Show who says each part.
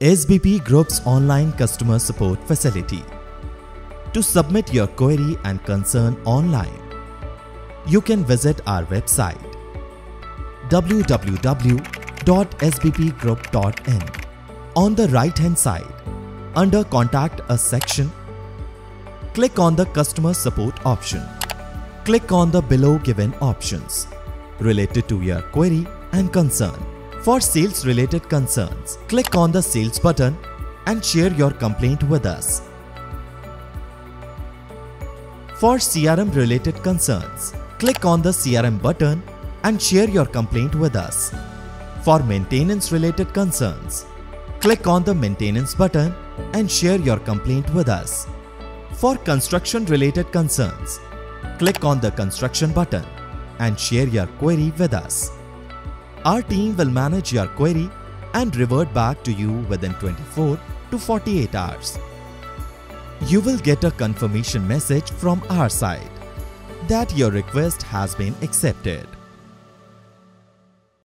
Speaker 1: SBP Group's online customer support facility. To submit your query and concern online, you can visit our website www.sbpgroup.in. On the right hand side, under Contact Us section, click on the Customer Support option. Click on the below given options related to your query and concern. For sales related concerns, click on the Sales button and share your complaint with us. For CRM related concerns, click on the CRM button and share your complaint with us. For maintenance related concerns, click on the Maintenance button and share your complaint with us. For construction related concerns, click on the Construction button and share your query with us. Our team will manage your query and revert back to you within 24 to 48 hours. You will get a confirmation message from our side that your request has been accepted.